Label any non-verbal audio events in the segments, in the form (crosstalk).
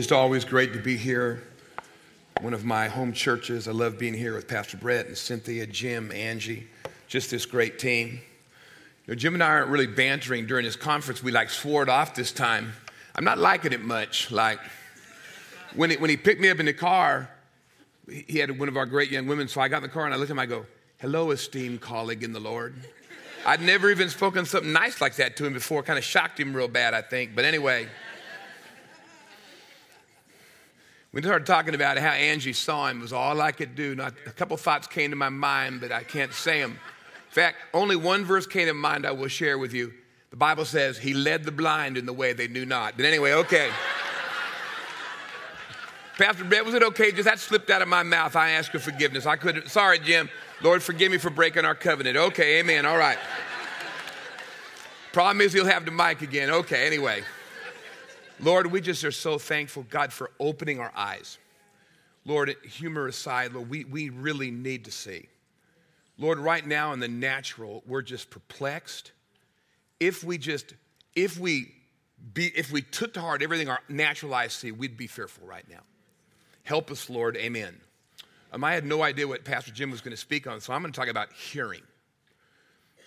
Just always great to be here. One of my home churches. I love being here with Pastor Brett and Cynthia, Jim, Angie, just this great team. You know, Jim and I aren't really bantering during this conference. We like swore it off this time. I'm not liking it much. Like when, when he picked me up in the car, he had one of our great young women. So I got in the car and I looked at him. I go, "Hello, esteemed colleague in the Lord." I'd never even spoken something nice like that to him before. Kind of shocked him real bad, I think. But anyway. We started talking about how Angie saw him It was all I could do. Not, a couple thoughts came to my mind, but I can't say them. In fact, only one verse came to mind I will share with you. The Bible says, He led the blind in the way they knew not. But anyway, okay. Pastor Brett, was it okay? Just that slipped out of my mouth. I ask for forgiveness. I couldn't. Sorry, Jim. Lord, forgive me for breaking our covenant. Okay, amen. All right. Problem is, he'll have the mic again. Okay, anyway. Lord, we just are so thankful, God, for opening our eyes. Lord, humor aside, Lord, we, we really need to see. Lord, right now in the natural, we're just perplexed. If we just, if we be, if we took to heart everything our natural eyes see, we'd be fearful right now. Help us, Lord. Amen. Um, I had no idea what Pastor Jim was going to speak on, so I'm going to talk about hearing.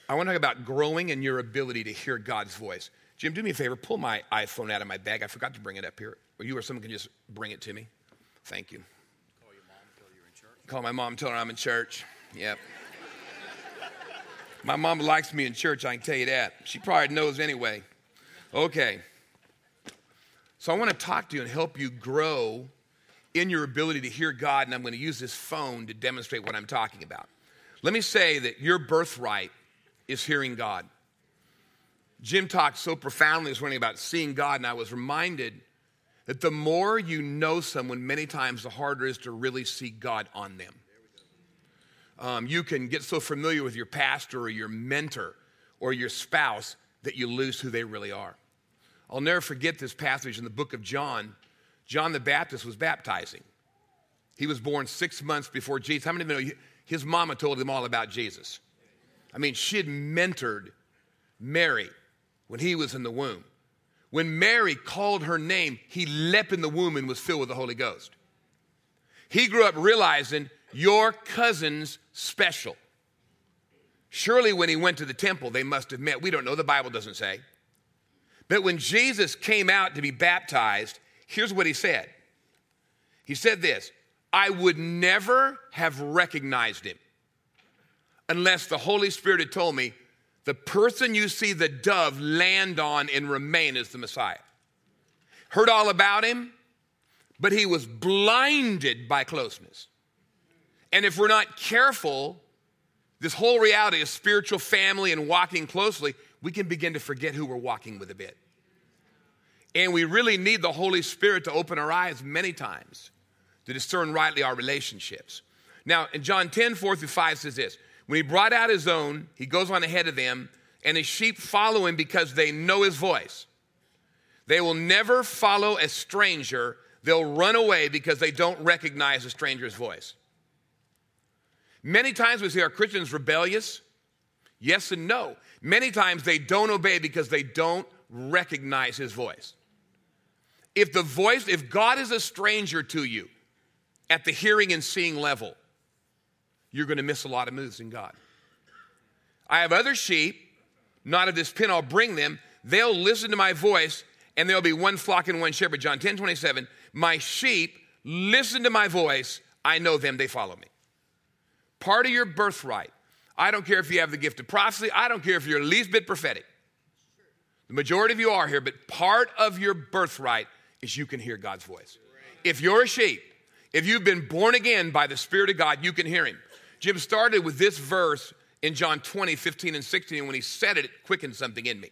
I want to talk about growing in your ability to hear God's voice. Jim, do me a favor, pull my iPhone out of my bag. I forgot to bring it up here. Or you or someone can just bring it to me. Thank you. Call your mom, tell her you're in church. Call my mom, tell her I'm in church. Yep. my mom likes me in church, I can tell you that. She probably knows anyway. Okay. So I want to talk to you and help you grow in your ability to hear God, and I'm going to use this phone to demonstrate what I'm talking about. Let me say that your birthright is hearing God. Jim talked so profoundly this morning about seeing God, and I was reminded that the more you know someone, many times the harder it is to really see God on them. Um, you can get so familiar with your pastor or your mentor or your spouse that you lose who they really are. I'll never forget this passage in the book of John. John the Baptist was baptizing. He was born six months before Jesus. How many of you know his mama told him all about Jesus? I mean, she had mentored Mary when he was in the womb. When Mary called her name, he leapt in the womb and was filled with the Holy Ghost. He grew up realizing your cousin's special. Surely, when he went to the temple, they must have met. We don't know, the Bible doesn't say. But when Jesus came out to be baptized, here's what he said He said this I would never have recognized him unless the Holy Spirit had told me the person you see the dove land on and remain is the Messiah. Heard all about him, but he was blinded by closeness. And if we're not careful, this whole reality of spiritual family and walking closely, we can begin to forget who we're walking with a bit. And we really need the Holy Spirit to open our eyes many times to discern rightly our relationships. Now, in John 10, 4 through 5 says this when he brought out his own, he goes on ahead of them, and his sheep follow him because they know his voice. They will never follow a stranger. They'll run away because they don't recognize a stranger's voice. Many times we see our Christians rebellious. Yes and no. Many times they don't obey because they don't recognize his voice. If the voice, if God is a stranger to you at the hearing and seeing level, you're going to miss a lot of moves in God. I have other sheep, not of this pen, I'll bring them. They'll listen to my voice, and there'll be one flock and one shepherd. John 10 27. My sheep listen to my voice. I know them, they follow me. Part of your birthright. I don't care if you have the gift of prophecy, I don't care if you're the least bit prophetic. The majority of you are here, but part of your birthright is you can hear God's voice. If you're a sheep, if you've been born again by the Spirit of God, you can hear Him. Jim started with this verse in John 20, 15, and 16, and when he said it, it quickened something in me.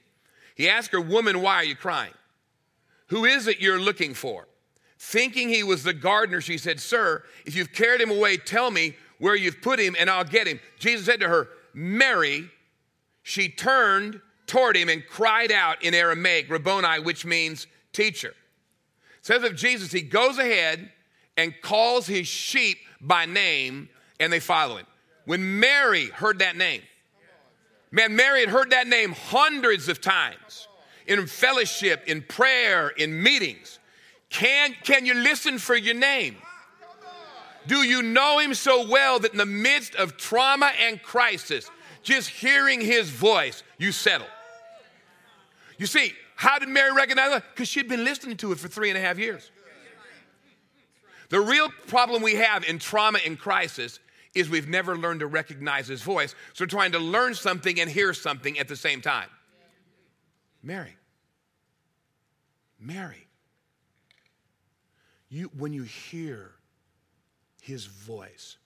He asked her, Woman, why are you crying? Who is it you're looking for? Thinking he was the gardener, she said, Sir, if you've carried him away, tell me where you've put him and I'll get him. Jesus said to her, Mary. She turned toward him and cried out in Aramaic, Rabboni, which means teacher. It says of Jesus, he goes ahead and calls his sheep by name and they follow him. When Mary heard that name, man, Mary had heard that name hundreds of times in fellowship, in prayer, in meetings. Can, can you listen for your name? Do you know him so well that in the midst of trauma and crisis, just hearing his voice, you settle? You see, how did Mary recognize it? Because she'd been listening to it for three and a half years. The real problem we have in trauma and crisis is we've never learned to recognize his voice. So we're trying to learn something and hear something at the same time. Mary. Mary. You, when you hear his voice.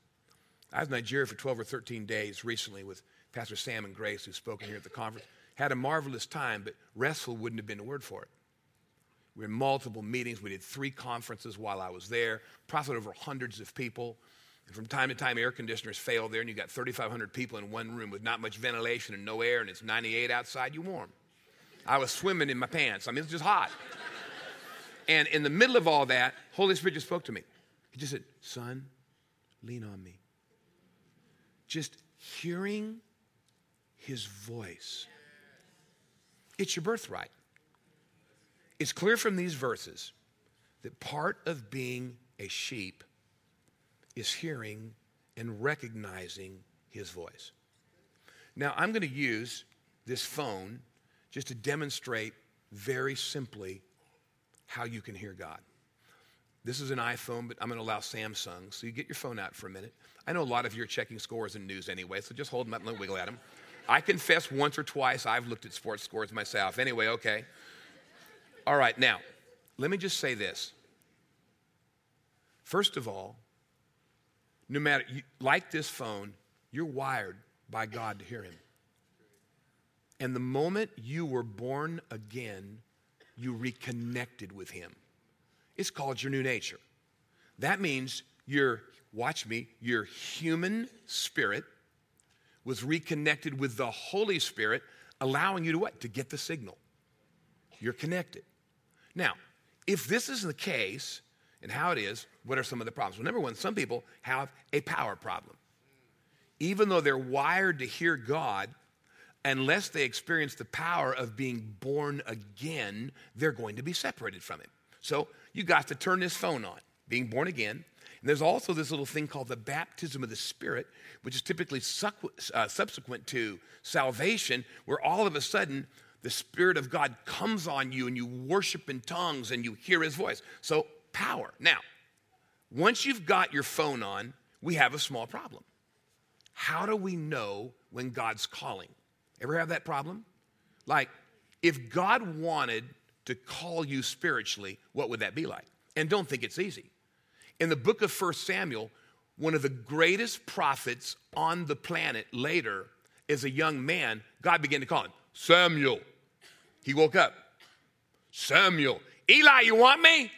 I was in Nigeria for 12 or 13 days recently with Pastor Sam and Grace, who's spoken here at the conference. Had a marvelous time, but restful wouldn't have been the word for it. We had multiple meetings. We did three conferences while I was there, profit over hundreds of people. And from time to time, air conditioners fail there, and you've got 3,500 people in one room with not much ventilation and no air, and it's 98 outside, you warm. I was swimming in my pants. I mean, it's just hot. and in the middle of all that, Holy Spirit just spoke to me. He just said, Son, lean on me. Just hearing his voice. It's your birthright. It's clear from these verses that part of being a sheep is hearing and recognizing his voice. Now, I'm going to use this phone just to demonstrate very simply how you can hear God. This is an iPhone, but I'm going to allow Samsung. So you get your phone out for a minute. I know a lot of you are checking scores and news anyway, so just hold them up and wiggle at them. I confess once or twice I've looked at sports scores myself. Anyway, okay. All right, now, let me just say this. First of all, no matter, like this phone, you're wired by God to hear Him. And the moment you were born again, you reconnected with Him. It's called your new nature. That means your, watch me, your human spirit was reconnected with the Holy Spirit, allowing you to what? To get the signal. You're connected. Now, if this is the case, and how it is, what are some of the problems? Well, number one, some people have a power problem. Even though they're wired to hear God, unless they experience the power of being born again, they're going to be separated from Him. So you got to turn this phone on, being born again. And there's also this little thing called the baptism of the Spirit, which is typically uh, subsequent to salvation, where all of a sudden the Spirit of God comes on you and you worship in tongues and you hear His voice. So, power. Now, once you've got your phone on, we have a small problem. How do we know when God's calling? Ever have that problem? Like, if God wanted to call you spiritually, what would that be like? And don't think it's easy. In the book of First Samuel, one of the greatest prophets on the planet later, is a young man, God began to call him Samuel. He woke up. Samuel, Eli, you want me?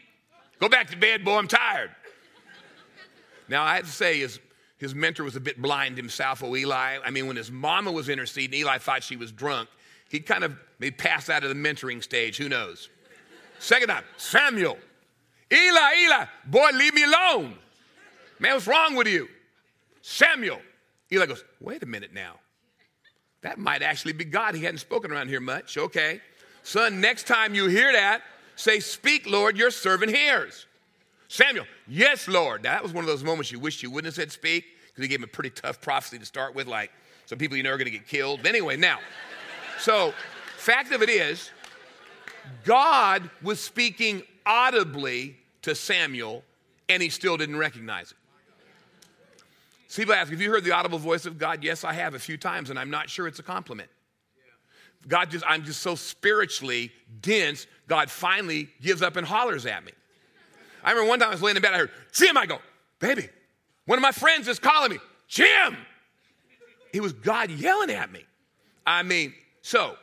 Go back to bed, boy, I'm tired. Now, I have to say, his, his mentor was a bit blind himself, oh, Eli. I mean, when his mama was interceding, Eli thought she was drunk. He kind of maybe passed out of the mentoring stage, who knows? Second time, Samuel, Eli, Eli, boy, leave me alone. Man, what's wrong with you? Samuel. Eli goes, wait a minute now. That might actually be God. He hadn't spoken around here much. Okay. Son, next time you hear that, say, Speak, Lord, your servant hears. Samuel, yes, Lord. Now, that was one of those moments you wish you wouldn't have said speak because he gave him a pretty tough prophecy to start with, like some people you know are going to get killed. But anyway, now, so fact of it is, God was speaking audibly to Samuel and he still didn't recognize it. So people ask, Have you heard the audible voice of God? Yes, I have a few times, and I'm not sure it's a compliment. God just, I'm just so spiritually dense, God finally gives up and hollers at me. I remember one time I was laying in bed, I heard, Jim, I go, baby, one of my friends is calling me, Jim. It was God yelling at me. I mean, so,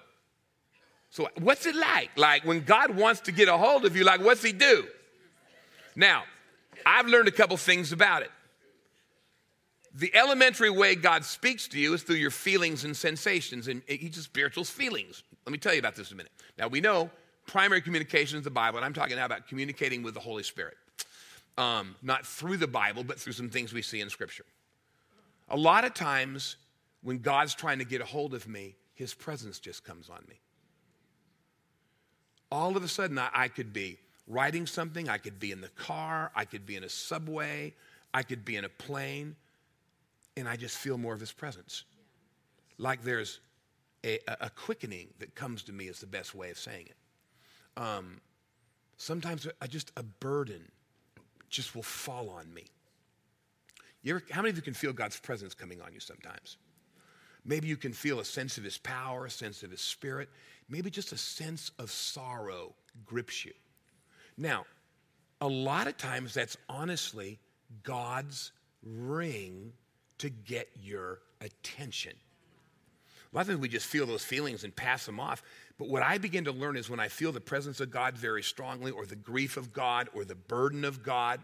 so what's it like? Like when God wants to get a hold of you, like what's he do? Now, I've learned a couple things about it. The elementary way God speaks to you is through your feelings and sensations, and he just spiritual feelings. Let me tell you about this in a minute. Now, we know primary communication is the Bible, and I'm talking now about communicating with the Holy Spirit. Um, not through the Bible, but through some things we see in Scripture. A lot of times, when God's trying to get a hold of me, His presence just comes on me. All of a sudden, I, I could be writing something, I could be in the car, I could be in a subway, I could be in a plane, and I just feel more of his presence. Like there's a, a quickening that comes to me, is the best way of saying it. Um, sometimes I just a burden just will fall on me. Ever, how many of you can feel God's presence coming on you sometimes? Maybe you can feel a sense of his power, a sense of his spirit. Maybe just a sense of sorrow grips you. Now, a lot of times that's honestly God's ring to get your attention. A lot of times we just feel those feelings and pass them off. But what I begin to learn is when I feel the presence of God very strongly, or the grief of God, or the burden of God,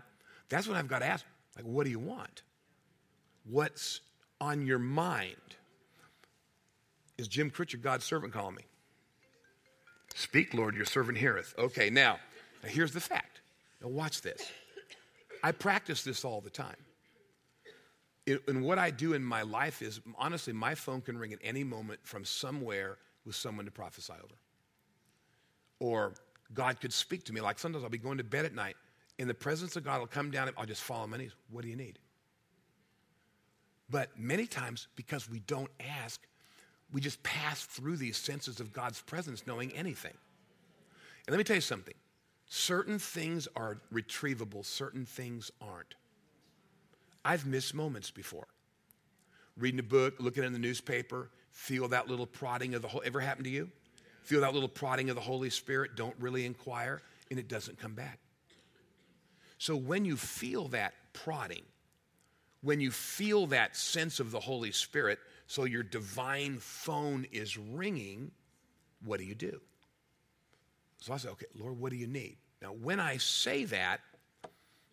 that's when I've got to ask, like, what do you want? What's on your mind? Is Jim Critcher, God's servant, calling me? Speak, Lord, your servant heareth. Okay, now, now here's the fact. Now, watch this. I practice this all the time. It, and what I do in my life is, honestly, my phone can ring at any moment from somewhere with someone to prophesy over. Or God could speak to me. Like sometimes I'll be going to bed at night, and the presence of God will come down, and I'll just fall on my knees. What do you need? But many times, because we don't ask, we just pass through these senses of God's presence knowing anything. And let me tell you something certain things are retrievable, certain things aren't. I've missed moments before. Reading a book, looking in the newspaper, feel that little prodding of the whole ever happened to you? Feel that little prodding of the Holy Spirit, don't really inquire, and it doesn't come back. So when you feel that prodding, when you feel that sense of the Holy Spirit, so your divine phone is ringing, what do you do? So I say, okay, Lord, what do you need? Now, when I say that,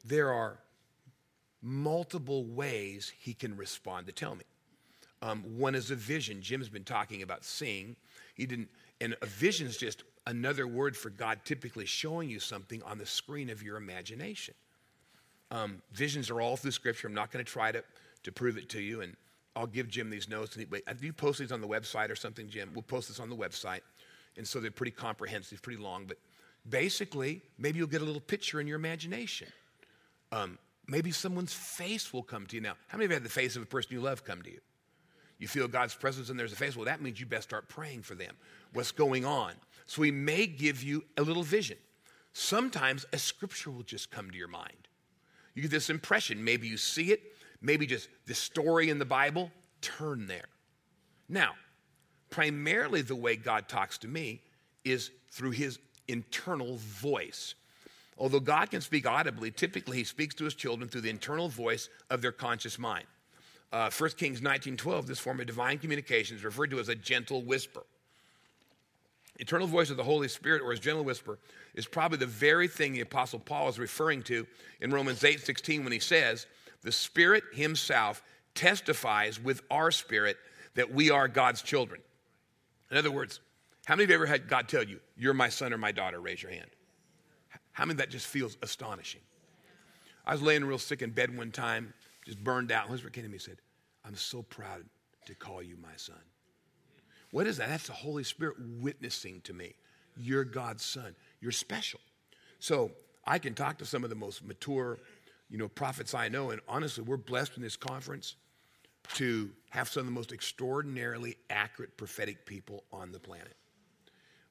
there are multiple ways he can respond to tell me. Um, one is a vision. Jim's been talking about seeing. He didn't, and a vision is just another word for God typically showing you something on the screen of your imagination. Um, visions are all through Scripture. I'm not going to try to to prove it to you, and I'll give Jim these notes. And he, you post these on the website or something, Jim? We'll post this on the website. And so they're pretty comprehensive, pretty long. But basically, maybe you'll get a little picture in your imagination. Um, maybe someone's face will come to you. Now, how many of you had the face of a person you love come to you? You feel God's presence and there's a face. Well, that means you best start praying for them. What's going on? So He may give you a little vision. Sometimes a scripture will just come to your mind. You get this impression. Maybe you see it, maybe just the story in the Bible, turn there. Now, primarily the way God talks to me is through his internal voice. Although God can speak audibly, typically he speaks to his children through the internal voice of their conscious mind. Uh, 1 Kings 19.12, this form of divine communication is referred to as a gentle whisper. Eternal voice of the Holy Spirit, or his gentle whisper, is probably the very thing the Apostle Paul is referring to in Romans 8.16 when he says, the Spirit Himself testifies with our spirit that we are God's children. In other words, how many of you ever had God tell you, You're my son or my daughter? Raise your hand. How many that just feels astonishing? I was laying real sick in bed one time, just burned out. Elizabeth came to me and said, I'm so proud to call you my son. What is that? That's the Holy Spirit witnessing to me. You're God's son. You're special. So I can talk to some of the most mature you know, prophets I know. And honestly, we're blessed in this conference to have some of the most extraordinarily accurate prophetic people on the planet.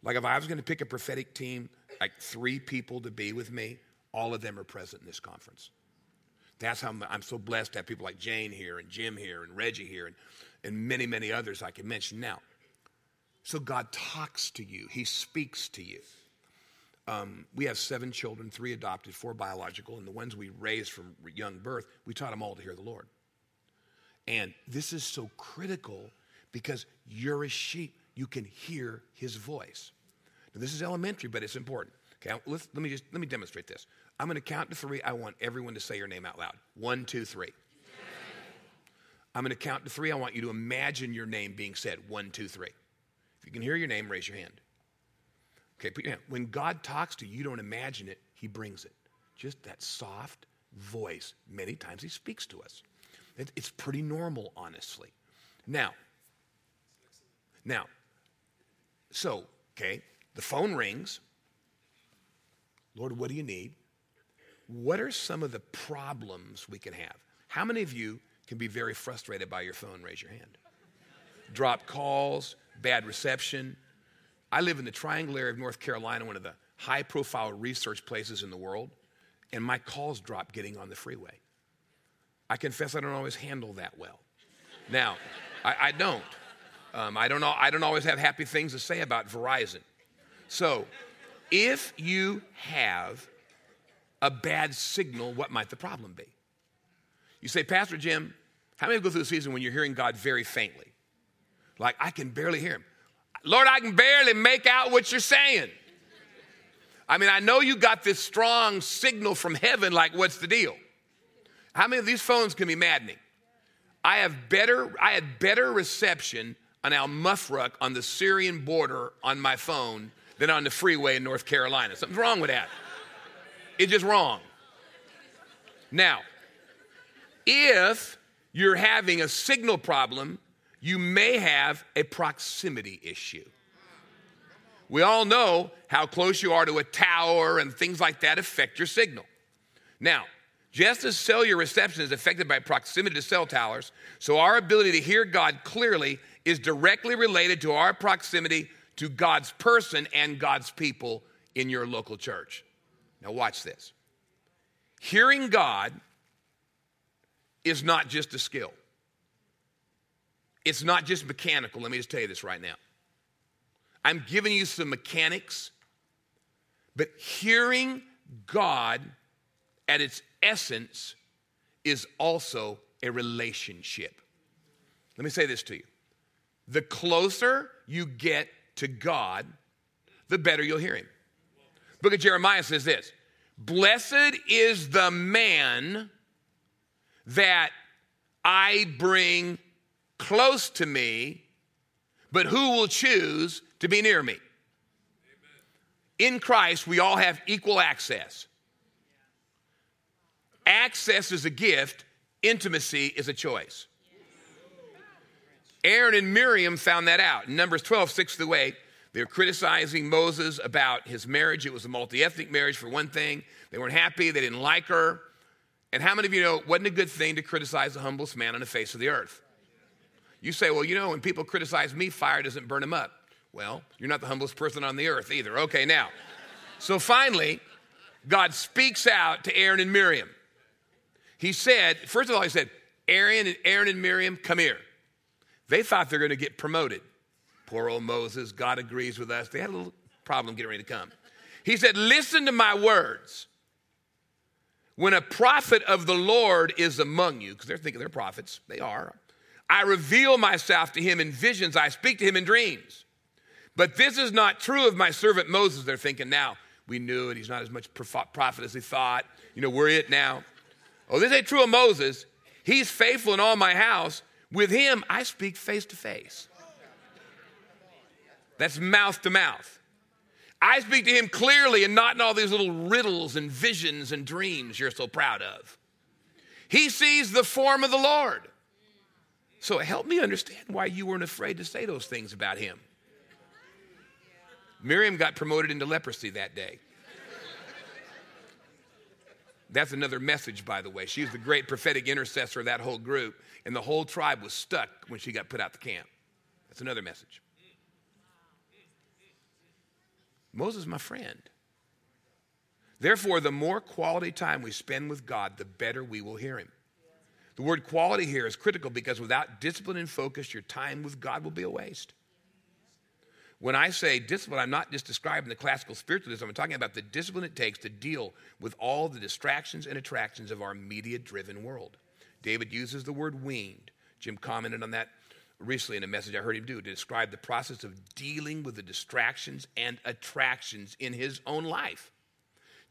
Like if I was going to pick a prophetic team, like three people to be with me, all of them are present in this conference. That's how I'm, I'm so blessed to have people like Jane here and Jim here and Reggie here and, and many, many others I can mention now. So God talks to you, He speaks to you. Um, we have seven children, three adopted, four biological, and the ones we raised from young birth, we taught them all to hear the Lord. And this is so critical because you're a sheep. You can hear his voice. This is elementary, but it's important. Okay, let me just let me demonstrate this. I'm going to count to three. I want everyone to say your name out loud. One, two, three. I'm going to count to three. I want you to imagine your name being said. One, two, three. If you can hear your name, raise your hand. Okay, put your hand. When God talks to you, you don't imagine it, He brings it. Just that soft voice. Many times He speaks to us. It, it's pretty normal, honestly. Now, now, so, okay, the phone rings. Lord, what do you need? What are some of the problems we can have? How many of you can be very frustrated by your phone? Raise your hand. Drop calls, bad reception. I live in the triangle area of North Carolina, one of the high profile research places in the world, and my calls drop getting on the freeway. I confess I don't always handle that well. Now, I, I don't. Um, I, don't I don't always have happy things to say about Verizon. So, if you have a bad signal, what might the problem be? You say, Pastor Jim, how many go through the season when you're hearing God very faintly? Like, I can barely hear him. Lord, I can barely make out what you're saying. I mean, I know you got this strong signal from heaven, like, what's the deal? How many of these phones can be maddening? I have better, I had better reception on Al Mufraq on the Syrian border on my phone than on the freeway in North Carolina. Something's wrong with that. It's just wrong. Now, if you're having a signal problem, you may have a proximity issue. We all know how close you are to a tower and things like that affect your signal. Now, just as cellular reception is affected by proximity to cell towers, so our ability to hear God clearly is directly related to our proximity to God's person and God's people in your local church. Now, watch this. Hearing God is not just a skill, it's not just mechanical. Let me just tell you this right now. I'm giving you some mechanics, but hearing God at its essence is also a relationship. Let me say this to you. The closer you get to God, the better you'll hear him. Book of Jeremiah says this Blessed is the man that I bring close to me, but who will choose to be near me? In Christ, we all have equal access. Access is a gift, intimacy is a choice. Aaron and Miriam found that out. In Numbers 12, 6 through 8, they were criticizing Moses about his marriage. It was a multi ethnic marriage, for one thing. They weren't happy, they didn't like her. And how many of you know it wasn't a good thing to criticize the humblest man on the face of the earth? You say, well, you know, when people criticize me, fire doesn't burn them up. Well, you're not the humblest person on the earth either. Okay, now. So finally, God speaks out to Aaron and Miriam. He said, first of all, he said, Aaron and Aaron and Miriam, come here. They thought they're going to get promoted. Poor old Moses, God agrees with us. They had a little problem getting ready to come. He said, Listen to my words. When a prophet of the Lord is among you, because they're thinking they're prophets, they are. I reveal myself to him in visions, I speak to him in dreams. But this is not true of my servant Moses, they're thinking now. We knew it, he's not as much prophet as he thought. You know, we're it now. Oh, this ain't true of Moses. He's faithful in all my house, with him, I speak face to face. That's mouth to mouth. I speak to him clearly and not in all these little riddles and visions and dreams you're so proud of. He sees the form of the Lord. So help me understand why you weren't afraid to say those things about him. Miriam got promoted into leprosy that day. That's another message, by the way. She was the great prophetic intercessor of that whole group and the whole tribe was stuck when she got put out the camp. That's another message. Moses, my friend. Therefore, the more quality time we spend with God, the better we will hear Him. The word quality here is critical because without discipline and focus, your time with God will be a waste. When I say discipline, I'm not just describing the classical spiritualism, I'm talking about the discipline it takes to deal with all the distractions and attractions of our media driven world. David uses the word weaned. Jim commented on that recently in a message I heard him do to describe the process of dealing with the distractions and attractions in his own life.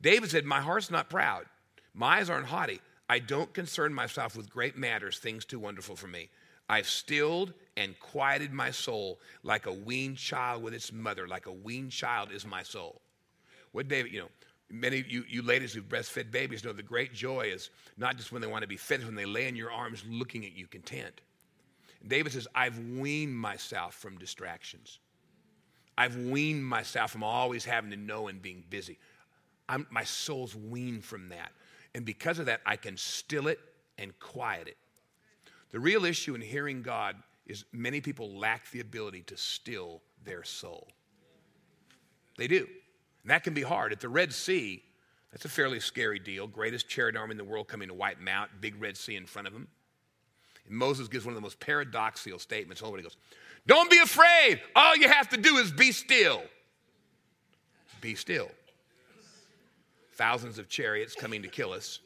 David said, My heart's not proud, my eyes aren't haughty. I don't concern myself with great matters, things too wonderful for me. I've stilled and quieted my soul like a weaned child with its mother, like a weaned child is my soul. What David, you know, Many of you, you ladies who've breastfed babies know the great joy is not just when they want to be fed, when they lay in your arms looking at you content. David says, I've weaned myself from distractions. I've weaned myself from always having to know and being busy. I'm, my soul's weaned from that. And because of that, I can still it and quiet it. The real issue in hearing God is many people lack the ability to still their soul. They do. And that can be hard. At the Red Sea, that's a fairly scary deal. Greatest chariot army in the world coming to wipe them out, big Red Sea in front of them. And Moses gives one of the most paradoxical statements. Nobody goes, Don't be afraid. All you have to do is be still. Be still. Thousands of chariots coming to kill us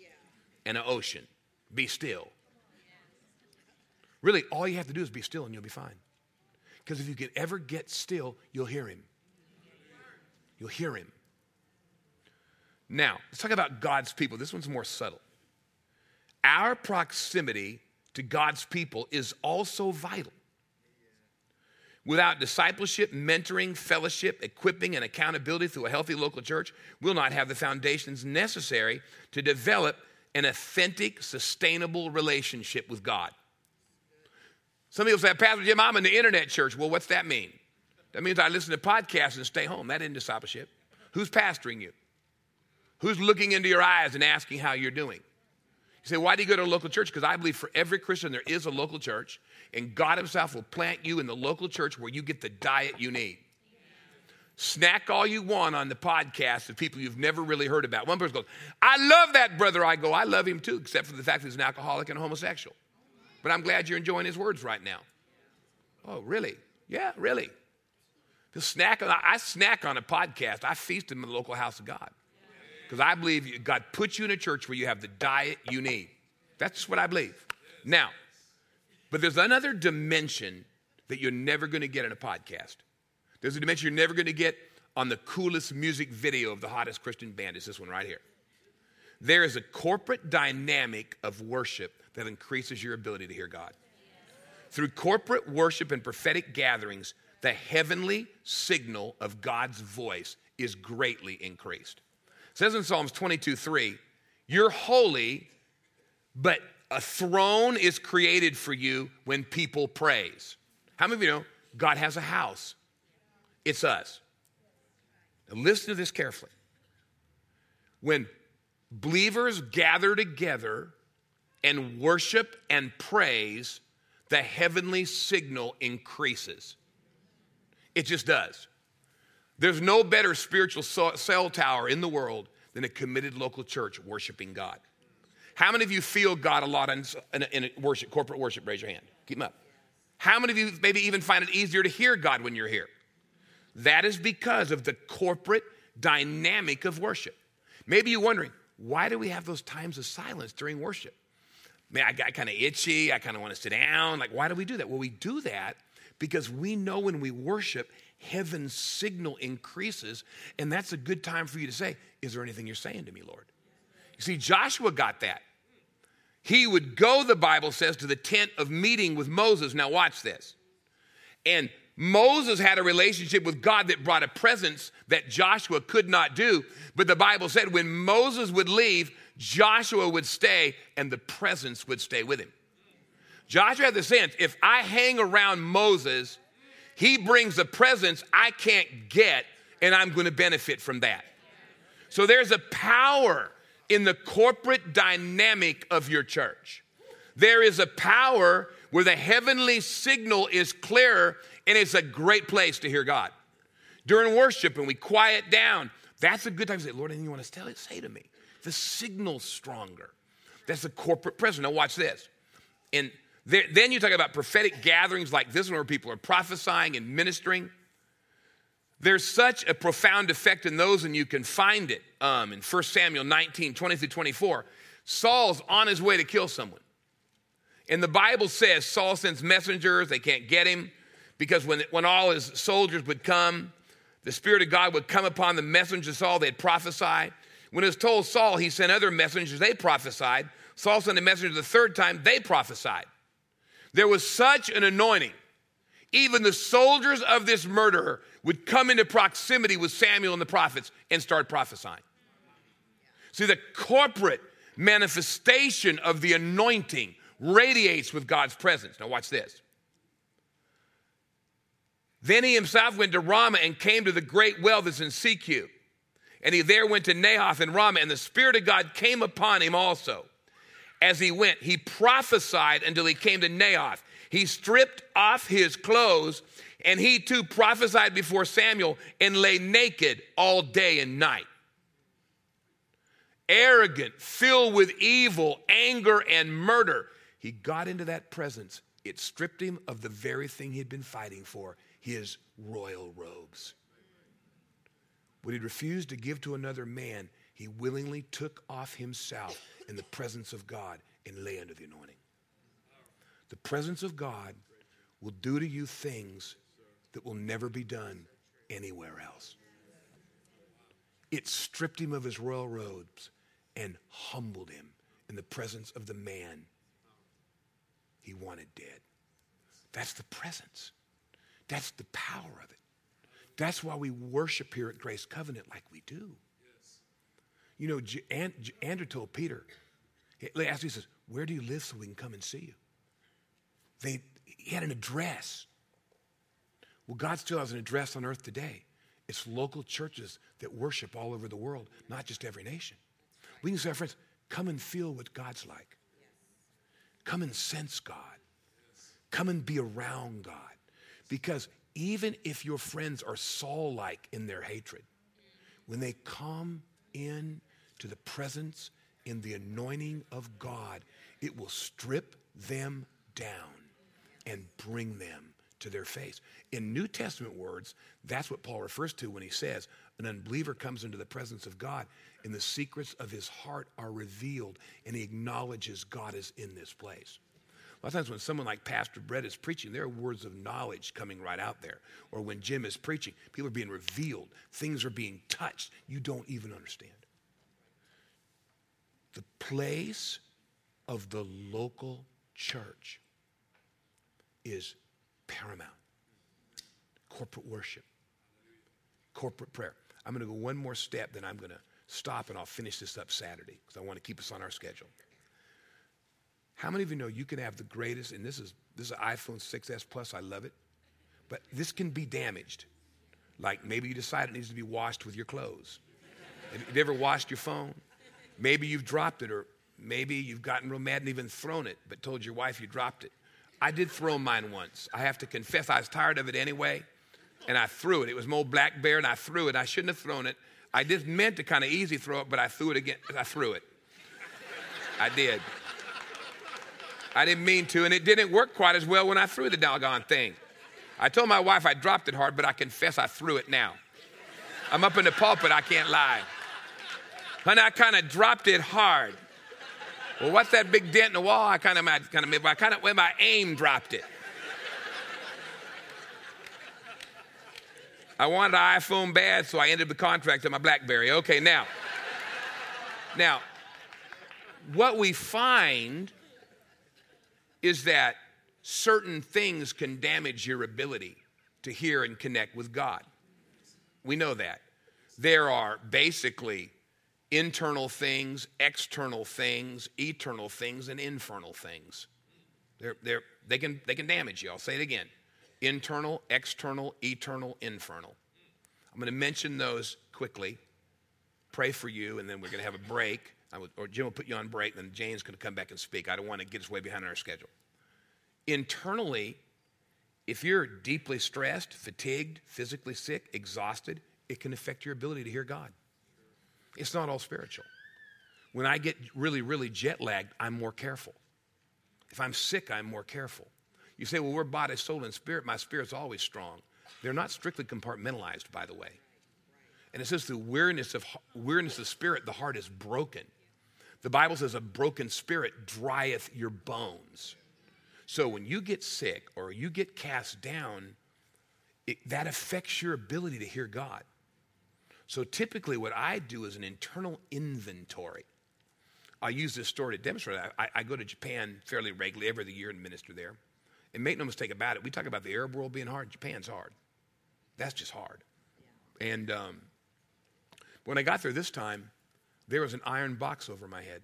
and an ocean. Be still. Really, all you have to do is be still and you'll be fine. Because if you can ever get still, you'll hear him. You'll hear him. Now, let's talk about God's people. This one's more subtle. Our proximity to God's people is also vital. Without discipleship, mentoring, fellowship, equipping, and accountability through a healthy local church, we'll not have the foundations necessary to develop an authentic, sustainable relationship with God. Some people say, Pastor Jim, I'm in the internet church. Well, what's that mean? That means I listen to podcasts and stay home. That isn't discipleship. Who's pastoring you? Who's looking into your eyes and asking how you're doing? You say, why do you go to a local church? Because I believe for every Christian there is a local church, and God Himself will plant you in the local church where you get the diet you need. Snack all you want on the podcast of people you've never really heard about. One person goes, I love that brother. I go, I love him too, except for the fact that he's an alcoholic and a homosexual. But I'm glad you're enjoying his words right now. Oh, really? Yeah, really. Snack, I snack on a podcast. I feast in the local house of God. Because I believe God puts you in a church where you have the diet you need. That's what I believe. Now, but there's another dimension that you're never going to get in a podcast. There's a dimension you're never going to get on the coolest music video of the hottest Christian band. It's this one right here. There is a corporate dynamic of worship that increases your ability to hear God. Through corporate worship and prophetic gatherings, the heavenly signal of God's voice is greatly increased. It says in Psalms 22 3, You're holy, but a throne is created for you when people praise. How many of you know God has a house? It's us. Now listen to this carefully. When believers gather together and worship and praise, the heavenly signal increases. It just does. There's no better spiritual cell tower in the world than a committed local church worshiping God. How many of you feel God a lot in, in, worship, corporate worship? Raise your hand. Keep them up. How many of you maybe even find it easier to hear God when you're here? That is because of the corporate dynamic of worship. Maybe you're wondering, why do we have those times of silence during worship? Man, I got kind of itchy. I kind of want to sit down. Like, why do we do that? Well, we do that because we know when we worship, heaven's signal increases. And that's a good time for you to say, Is there anything you're saying to me, Lord? You see, Joshua got that. He would go, the Bible says, to the tent of meeting with Moses. Now, watch this. And Moses had a relationship with God that brought a presence that Joshua could not do. But the Bible said when Moses would leave, Joshua would stay and the presence would stay with him. Joshua had the sense if I hang around Moses, he brings a presence I can't get, and I'm going to benefit from that. So there's a power in the corporate dynamic of your church. There is a power where the heavenly signal is clearer, and it's a great place to hear God. During worship, and we quiet down, that's a good time to say, Lord, anything you want to tell say to me. The signal's stronger. That's the corporate presence. Now, watch this. And there, then you talk about prophetic gatherings like this one where people are prophesying and ministering. There's such a profound effect in those, and you can find it um, in 1 Samuel 19 20 through 24. Saul's on his way to kill someone. And the Bible says Saul sends messengers, they can't get him because when, when all his soldiers would come, the Spirit of God would come upon the messengers of Saul, they'd prophesy. When it was told Saul, he sent other messengers, they prophesied. Saul sent a messenger the third time, they prophesied. There was such an anointing. Even the soldiers of this murderer would come into proximity with Samuel and the prophets and start prophesying. See, the corporate manifestation of the anointing radiates with God's presence. Now, watch this. Then he himself went to Ramah and came to the great well that's in Sechu. And he there went to Naioth and Ramah, and the Spirit of God came upon him also. As he went, he prophesied until he came to Naioth. He stripped off his clothes, and he too prophesied before Samuel and lay naked all day and night. Arrogant, filled with evil, anger, and murder. He got into that presence. It stripped him of the very thing he'd been fighting for his royal robes. What he'd refused to give to another man, he willingly took off himself in the presence of God and lay under the anointing. The presence of God will do to you things that will never be done anywhere else. It stripped him of his royal robes and humbled him in the presence of the man he wanted dead. That's the presence. That's the power of it. That's why we worship here at Grace Covenant like we do. You know, Andrew told Peter, he asked me, he says, Where do you live so we can come and see you? They, he had an address. Well, God still has an address on earth today. It's local churches that worship all over the world, not just every nation. We can say, friends, come and feel what God's like. Come and sense God. Come and be around God. Because even if your friends are Saul like in their hatred, when they come in to the presence in the anointing of God, it will strip them down and bring them to their face. In New Testament words, that's what Paul refers to when he says, an unbeliever comes into the presence of God and the secrets of his heart are revealed and he acknowledges God is in this place. A lot of times when someone like Pastor Brett is preaching, there are words of knowledge coming right out there. Or when Jim is preaching, people are being revealed, things are being touched you don't even understand. The place of the local church is paramount. Corporate worship, corporate prayer. I'm going to go one more step, then I'm going to stop and I'll finish this up Saturday because I want to keep us on our schedule. How many of you know you can have the greatest, and this is this is an iPhone 6S Plus, I love it, but this can be damaged. Like maybe you decide it needs to be washed with your clothes. Have you ever washed your phone? Maybe you've dropped it, or maybe you've gotten real mad and even thrown it, but told your wife you dropped it. I did throw mine once. I have to confess, I was tired of it anyway, and I threw it. It was my old BlackBerry, and I threw it. I shouldn't have thrown it. I just meant to kind of easy throw it, but I threw it again. I threw it. I did. I didn't mean to, and it didn't work quite as well when I threw the doggone thing. I told my wife I dropped it hard, but I confess I threw it now. I'm up in the pulpit, I can't lie. And I kind of dropped it hard. Well, what's that big dent in the wall? I kind of, kind of, I kind of, when my aim dropped it. I wanted an iPhone bad, so I ended the contract on my BlackBerry. Okay, now, now, what we find is that certain things can damage your ability to hear and connect with God. We know that. There are basically internal things, external things, eternal things, and infernal things. They're, they're, they, can, they can damage you. I'll say it again internal, external, eternal, infernal. I'm going to mention those quickly, pray for you, and then we're going to have a break. Would, or Jim will put you on break, and then Jane's going to come back and speak. I don't want to get us way behind our schedule. Internally, if you're deeply stressed, fatigued, physically sick, exhausted, it can affect your ability to hear God. It's not all spiritual. When I get really, really jet lagged, I'm more careful. If I'm sick, I'm more careful. You say, well, we're body, soul, and spirit. My spirit's always strong. They're not strictly compartmentalized, by the way. And it says the weariness of weariness of spirit, the heart is broken. The Bible says a broken spirit drieth your bones. So when you get sick or you get cast down, it, that affects your ability to hear God. So typically, what I do is an internal inventory. I use this story to demonstrate. I, I go to Japan fairly regularly every year and minister there. And make no mistake about it, we talk about the Arab world being hard. Japan's hard. That's just hard. Yeah. And um, when I got there this time, there was an iron box over my head.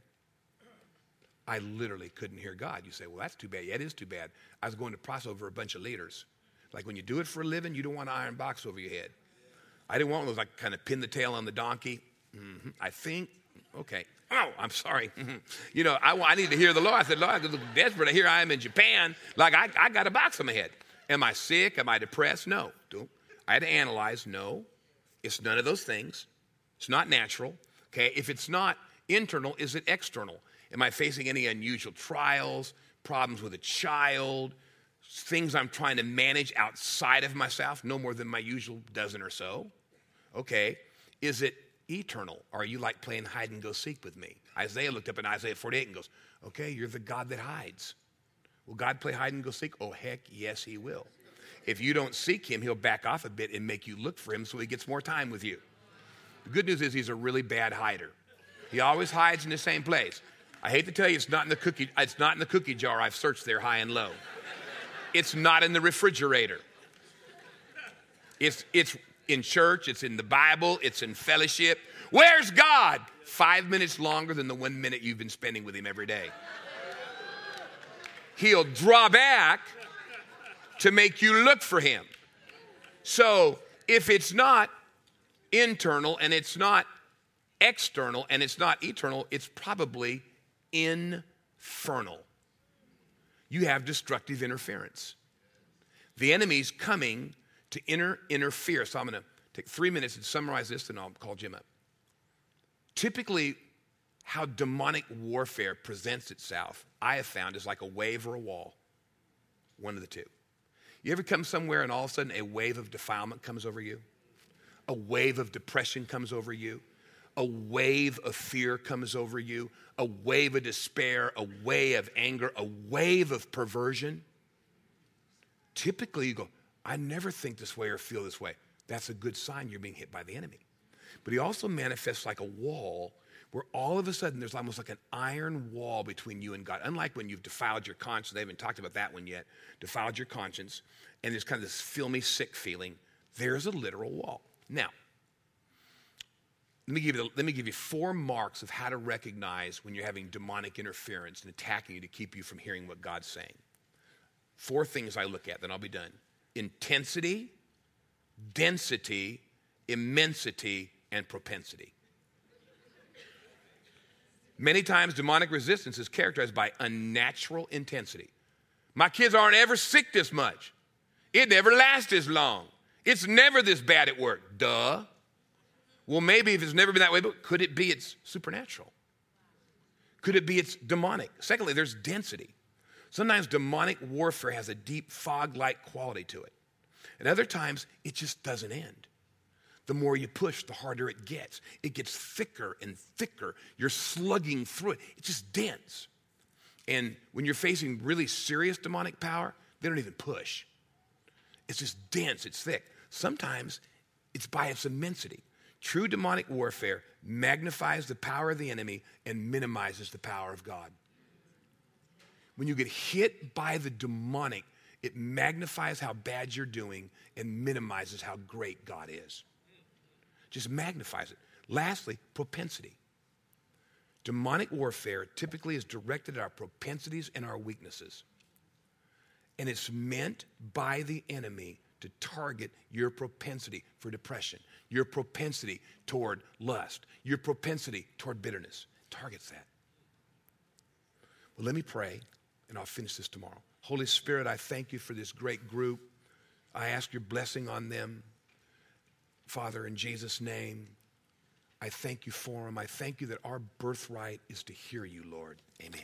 I literally couldn't hear God. You say, well, that's too bad. Yeah, it is too bad. I was going to cross over a bunch of leaders. Like when you do it for a living, you don't want an iron box over your head. I didn't want one of those like kind of pin the tail on the donkey. hmm I think, okay. Oh, I'm sorry. (laughs) You know, I, I need to hear the Lord. I said, Lord, I'm desperate. Here I am in Japan. Like, I, I got a box on my head. Am I sick? Am I depressed? No. I had to analyze. No. It's none of those things. It's not natural. Okay. If it's not internal, is it external? Am I facing any unusual trials, problems with a child, things I'm trying to manage outside of myself? No more than my usual dozen or so. Okay. Is it eternal? Are you like playing hide and go seek with me? Isaiah looked up in Isaiah 48 and goes, Okay, you're the God that hides. Will God play hide and go seek? Oh, heck, yes, He will. If you don't seek Him, He'll back off a bit and make you look for Him so He gets more time with you. The good news is He's a really bad hider. He always hides in the same place. I hate to tell you, it's not in the cookie. It's not in the cookie jar. I've searched there high and low. It's not in the refrigerator. It's it's in church. It's in the Bible. It's in fellowship. Where's God? Five minutes longer than the one minute you've been spending with Him every day. He'll draw back to make you look for Him. So if it's not internal and it's not external and it's not eternal, it's probably infernal. You have destructive interference. The enemy's coming to inter- interfere. So I'm going to take three minutes and summarize this, and I'll call Jim up. Typically, how demonic warfare presents itself, I have found, is like a wave or a wall. One of the two. You ever come somewhere and all of a sudden a wave of defilement comes over you? A wave of depression comes over you? A wave of fear comes over you? A wave of despair? A wave of anger? A wave of perversion? Typically, you go, I never think this way or feel this way. That's a good sign you're being hit by the enemy. But he also manifests like a wall where all of a sudden there's almost like an iron wall between you and God. Unlike when you've defiled your conscience, they haven't talked about that one yet, defiled your conscience, and there's kind of this filmy, sick feeling. There's a literal wall. Now, let me, give you, let me give you four marks of how to recognize when you're having demonic interference and attacking you to keep you from hearing what God's saying. Four things I look at, then I'll be done intensity, density, immensity, and propensity. Many times, demonic resistance is characterized by unnatural intensity. My kids aren't ever sick this much. It never lasts as long. It's never this bad at work. Duh. Well, maybe if it's never been that way, but could it be it's supernatural? Could it be it's demonic? Secondly, there's density. Sometimes demonic warfare has a deep fog like quality to it. And other times, it just doesn't end. The more you push, the harder it gets. It gets thicker and thicker. You're slugging through it. It's just dense. And when you're facing really serious demonic power, they don't even push. It's just dense, it's thick. Sometimes it's by its immensity. True demonic warfare magnifies the power of the enemy and minimizes the power of God. When you get hit by the demonic, it magnifies how bad you're doing and minimizes how great God is. Just magnifies it. Lastly, propensity. Demonic warfare typically is directed at our propensities and our weaknesses. And it's meant by the enemy to target your propensity for depression, your propensity toward lust, your propensity toward bitterness. Targets that. Well, let me pray, and I'll finish this tomorrow. Holy Spirit, I thank you for this great group. I ask your blessing on them. Father, in Jesus' name, I thank you for them. I thank you that our birthright is to hear you, Lord. Amen.